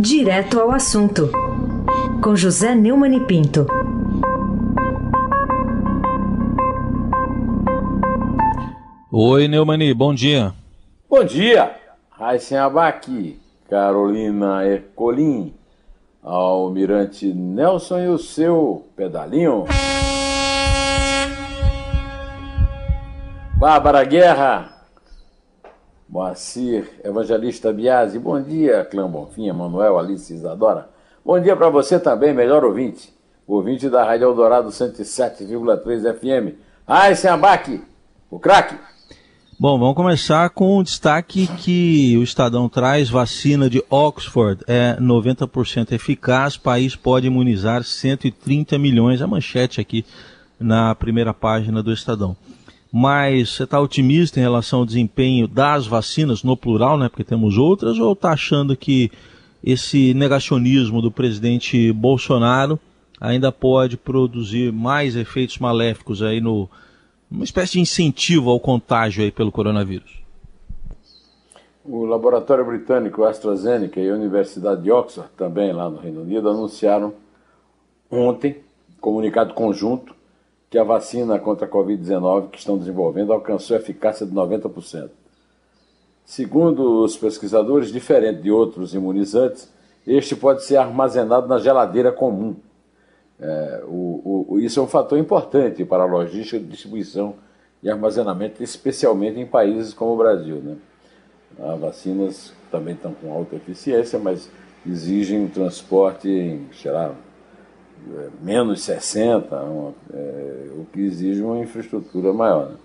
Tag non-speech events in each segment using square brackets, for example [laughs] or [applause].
Direto ao assunto, com José Neumann e Pinto. Oi, Neumani, bom dia. Bom dia, Raíssen Abac, Carolina Ercolim, Almirante Nelson e o seu pedalinho. Bárbara Guerra, Moacir, Evangelista Biasi, bom dia, Clã Bonfim, Manuel, Alice Isadora. Bom dia para você também, melhor ouvinte, ouvinte da Rádio Eldorado 107,3 FM. Ai, Abac, o craque. Bom, vamos começar com o destaque que o Estadão traz: vacina de Oxford é 90% eficaz, país pode imunizar 130 milhões. A manchete aqui na primeira página do Estadão. Mas você está otimista em relação ao desempenho das vacinas, no plural, né? Porque temos outras, ou está achando que esse negacionismo do presidente Bolsonaro ainda pode produzir mais efeitos maléficos aí no, uma espécie de incentivo ao contágio aí pelo coronavírus? O laboratório britânico AstraZeneca e a Universidade de Oxford, também lá no Reino Unido, anunciaram ontem, comunicado conjunto, que a vacina contra a Covid-19 que estão desenvolvendo alcançou eficácia de 90%. Segundo os pesquisadores, diferente de outros imunizantes, este pode ser armazenado na geladeira comum, é, o, o, isso é um fator importante para a logística de distribuição e armazenamento, especialmente em países como o Brasil. Né? As vacinas também estão com alta eficiência, mas exigem um transporte em, sei lá, menos 60, uma, é, o que exige uma infraestrutura maior. Né?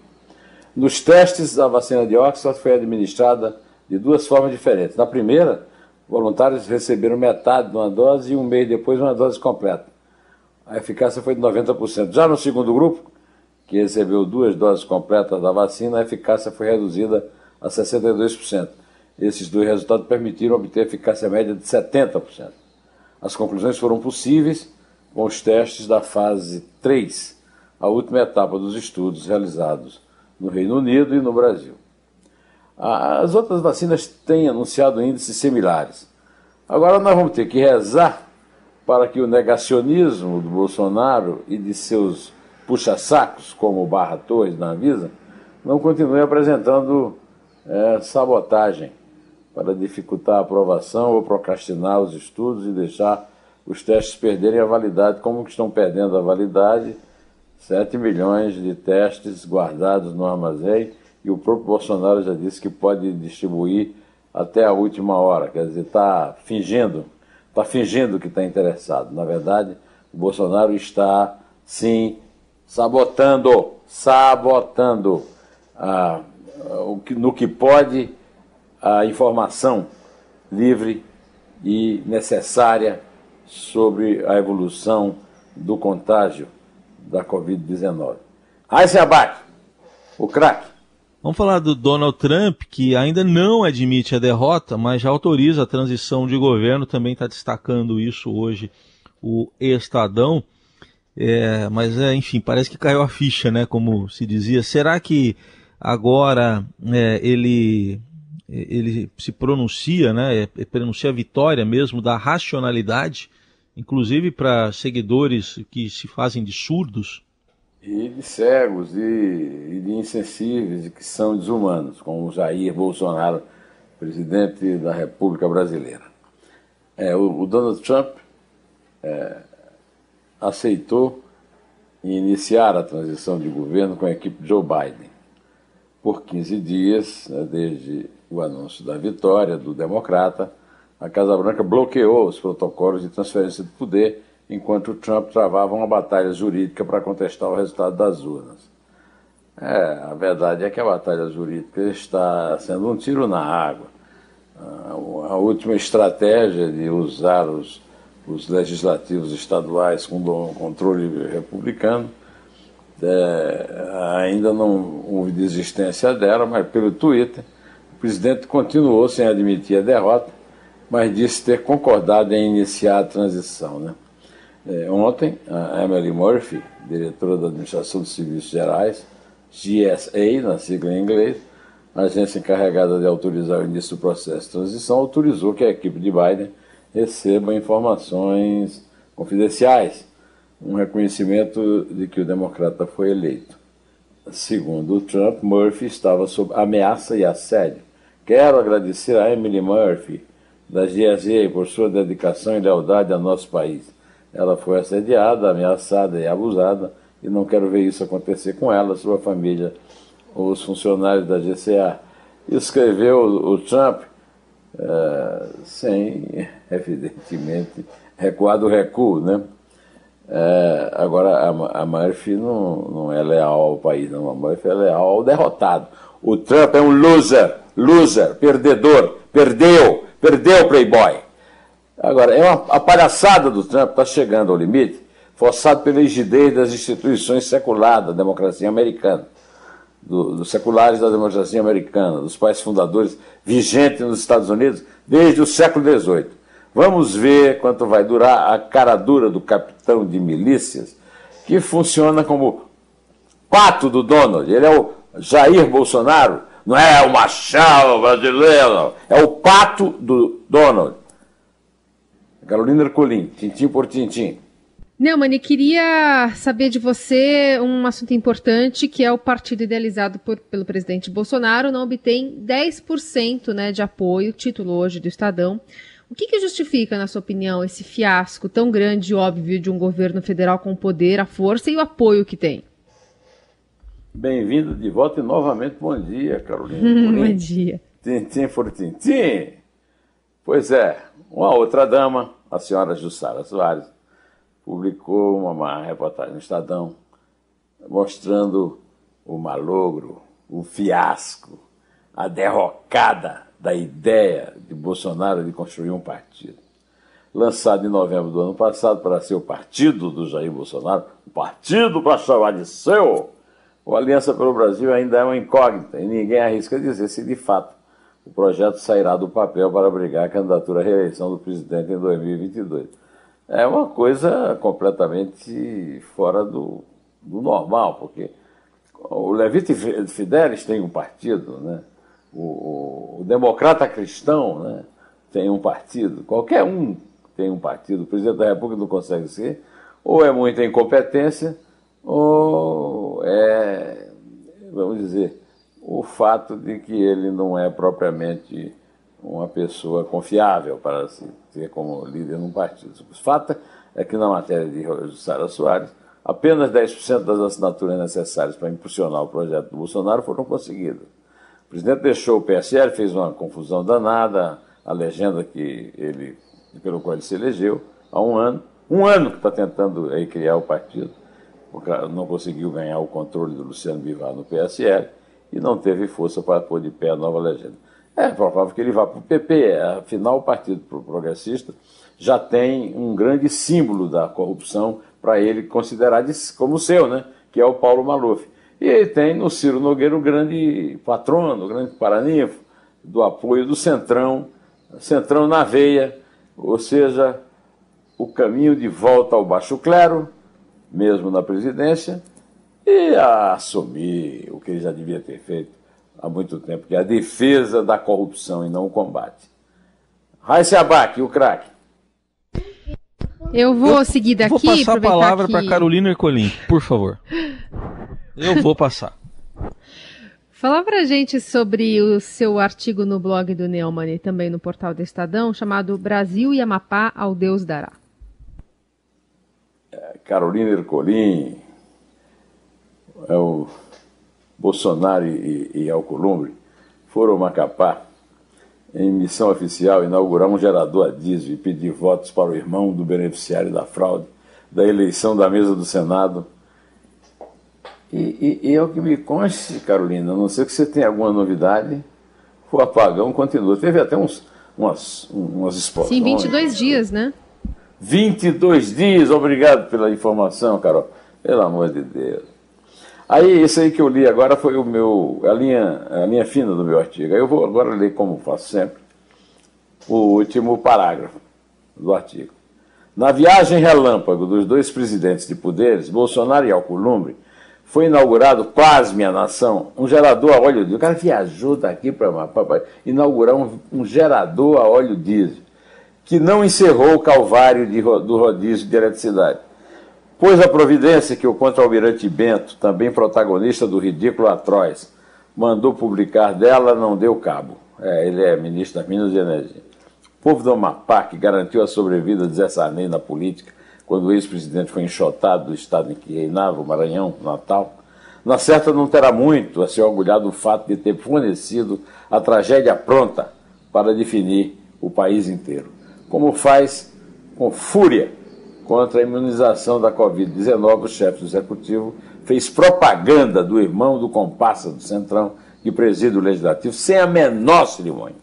Nos testes, a vacina de Oxford foi administrada de duas formas diferentes. Na primeira, voluntários receberam metade de uma dose e um mês depois uma dose completa a eficácia foi de 90%. Já no segundo grupo, que recebeu duas doses completas da vacina, a eficácia foi reduzida a 62%. Esses dois resultados permitiram obter eficácia média de 70%. As conclusões foram possíveis com os testes da fase 3, a última etapa dos estudos realizados no Reino Unido e no Brasil. As outras vacinas têm anunciado índices similares. Agora nós vamos ter que rezar para que o negacionismo do Bolsonaro e de seus puxa-sacos, como Barra Torres na Anvisa, não continue apresentando é, sabotagem para dificultar a aprovação ou procrastinar os estudos e deixar os testes perderem a validade, como que estão perdendo a validade 7 milhões de testes guardados no armazém e o próprio Bolsonaro já disse que pode distribuir até a última hora, quer dizer, está fingindo está fingindo que está interessado. Na verdade, o Bolsonaro está, sim, sabotando, sabotando ah, no que pode a informação livre e necessária sobre a evolução do contágio da Covid-19. Aí se abate, o craque. Vamos falar do Donald Trump, que ainda não admite a derrota, mas já autoriza a transição de governo, também está destacando isso hoje o Estadão. É, mas, é, enfim, parece que caiu a ficha, né? Como se dizia. Será que agora é, ele, ele se pronuncia, né? É pronuncia a vitória mesmo da racionalidade, inclusive para seguidores que se fazem de surdos? e de cegos e, e de insensíveis e que são desumanos, como Jair Bolsonaro, presidente da República Brasileira. É, o, o, Donald Trump é, aceitou iniciar a transição de governo com a equipe Joe Biden por 15 dias, né, desde o anúncio da vitória do democrata, a Casa Branca bloqueou os protocolos de transferência de poder enquanto Trump travava uma batalha jurídica para contestar o resultado das urnas. É, a verdade é que a batalha jurídica está sendo um tiro na água. A última estratégia de usar os, os legislativos estaduais com controle republicano é, ainda não houve desistência dela, mas pelo Twitter o presidente continuou sem admitir a derrota, mas disse ter concordado em iniciar a transição. Né? É, ontem, a Emily Murphy, diretora da Administração dos Serviços Gerais, GSA, na sigla em inglês, agência encarregada de autorizar o início do processo de transição, autorizou que a equipe de Biden receba informações confidenciais, um reconhecimento de que o democrata foi eleito. Segundo Trump, Murphy estava sob ameaça e assédio. Quero agradecer a Emily Murphy, da GSA, por sua dedicação e lealdade ao nosso país. Ela foi assediada, ameaçada e abusada, e não quero ver isso acontecer com ela, sua família os funcionários da GCA. Escreveu o Trump uh, sem, [laughs] evidentemente, recuar do recuo, né? É, agora, a, a Murphy não, não é leal ao país, não. A Murphy é leal ao derrotado. O Trump é um loser, loser, perdedor, perdeu, perdeu o Playboy. Agora, é uma, a palhaçada do Trump está chegando ao limite, forçado pela rigidez das instituições seculares da democracia americana, do, dos seculares da democracia americana, dos pais fundadores vigentes nos Estados Unidos desde o século XVIII. Vamos ver quanto vai durar a cara dura do capitão de milícias, que funciona como pato do Donald. Ele é o Jair Bolsonaro, não é o machado brasileiro, é o pato do Donald. Carolina Ercolim, tintim por tintim. Neumann, queria saber de você um assunto importante, que é o partido idealizado por, pelo presidente Bolsonaro não obtém 10% né, de apoio, título hoje do Estadão, o que, que, justifica, na sua opinião, esse fiasco tão grande e óbvio de um governo federal com poder, a força e o apoio que tem? Bem-vindo de volta e novamente bom dia, Carolina. [laughs] bom dia. Tintim por tintim. Pois é, uma outra dama, a senhora Jussara Soares, publicou uma, uma reportagem no Estadão mostrando o malogro, o fiasco, a derrocada da ideia de Bolsonaro de construir um partido. Lançado em novembro do ano passado para ser o partido do Jair Bolsonaro, o partido para chamar de seu, o Aliança pelo Brasil ainda é uma incógnita e ninguém arrisca dizer se de fato o projeto sairá do papel para abrigar a candidatura à reeleição do presidente em 2022. É uma coisa completamente fora do, do normal, porque o Levite Fidelis tem um partido, né? o, o democrata cristão né, tem um partido, qualquer um tem um partido, o presidente da República não consegue ser, ou é muita incompetência, ou é, vamos dizer, o fato de que ele não é propriamente uma pessoa confiável para se ter como líder num partido. O fato é que na matéria de Sara Soares, apenas 10% das assinaturas necessárias para impulsionar o projeto do Bolsonaro foram conseguidas. O presidente deixou o PSL, fez uma confusão danada, a legenda que ele, pelo qual ele se elegeu, há um ano. Um ano que está tentando aí, criar o partido, não conseguiu ganhar o controle do Luciano Bivar no PSL e não teve força para pôr de pé a nova legenda. É provável que ele vá para o PP, afinal, o Partido Progressista já tem um grande símbolo da corrupção para ele considerar como seu, né? que é o Paulo Maluf. E ele tem no Ciro Nogueira o grande patrono, o grande paraninfo do apoio do Centrão, Centrão na veia, ou seja, o caminho de volta ao baixo clero, mesmo na presidência, e a assumir o que ele já devia ter feito há muito tempo, que é a defesa da corrupção e não o combate. Raíssa Abac, o craque. Eu vou seguir daqui. Vou passar a palavra que... para Carolina Ercolim, por favor. Eu vou passar. Fala pra gente sobre o seu artigo no blog do Neumann e também no portal do Estadão, chamado Brasil e Amapá ao Deus dará. É, Carolina Ercolim, é o Bolsonaro e, e Alcolumbre foram Macapá em missão oficial inaugurar um gerador a diesel e pedir votos para o irmão do beneficiário da fraude da eleição da mesa do Senado e, e, e é o que me conste, Carolina, a não ser que você tenha alguma novidade, o apagão continua. Teve até uns, umas, umas explosões. Sim, 22 dias, né? 22 dias, obrigado pela informação, Carol. Pelo amor de Deus. Aí, esse aí que eu li agora foi o meu, a linha, a linha fina do meu artigo. Eu vou agora ler, como faço sempre, o último parágrafo do artigo. Na viagem relâmpago dos dois presidentes de poderes, Bolsonaro e Alcolumbre, foi inaugurado, quase minha nação, um gerador a óleo diesel. O cara viajou daqui para inaugurar um, um, gerador a óleo diesel. Que não encerrou o calvário de, do rodízio de eletricidade. Pois a providência que o contra-almirante Bento, também protagonista do ridículo atroz, mandou publicar dela, não deu cabo. É, ele é ministro das Minas e Energia. O povo do Amapá, que garantiu a sobrevida de Zé Sarney na política, quando o ex-presidente foi enxotado do estado em que reinava, o Maranhão, Natal, na certa não terá muito a se orgulhar do fato de ter fornecido a tragédia pronta para definir o país inteiro. Como faz com fúria contra a imunização da Covid-19, o chefe do executivo fez propaganda do irmão do comparsa do Centrão, que preside o Legislativo, sem a menor cerimônia.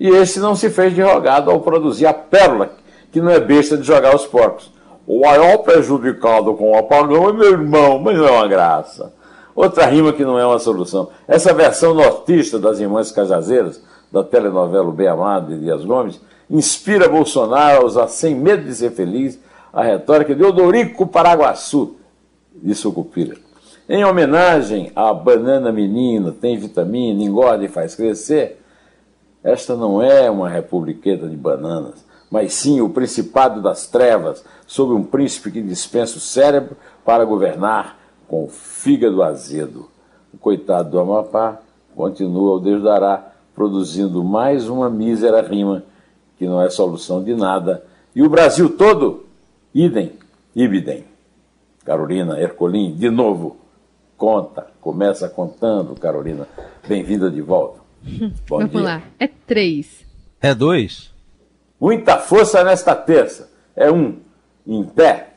E esse não se fez de rogado ao produzir a pérola, que não é besta de jogar os porcos. O maior prejudicado com o apagão é meu irmão, mas não é uma graça. Outra rima que não é uma solução. Essa versão nortista das Irmãs Cajazeiras, da telenovela Bem Amado de Dias Gomes, inspira Bolsonaro a usar, sem medo de ser feliz, a retórica de Odorico Paraguaçu, de Sucupira. Em homenagem à banana menina, tem vitamina, engorda e faz crescer, esta não é uma republiqueta de bananas, mas sim o principado das trevas, sob um príncipe que dispensa o cérebro para governar com o fígado azedo. O coitado do Amapá continua, o Deus dará, produzindo mais uma mísera rima que não é solução de nada. E o Brasil todo, idem, ibidem. Carolina Ercolim, de novo, conta, começa contando, Carolina. Bem-vinda de volta. [laughs] Bom Vamos dia. lá, é três. É dois? Muita força nesta terça. É um, em pé,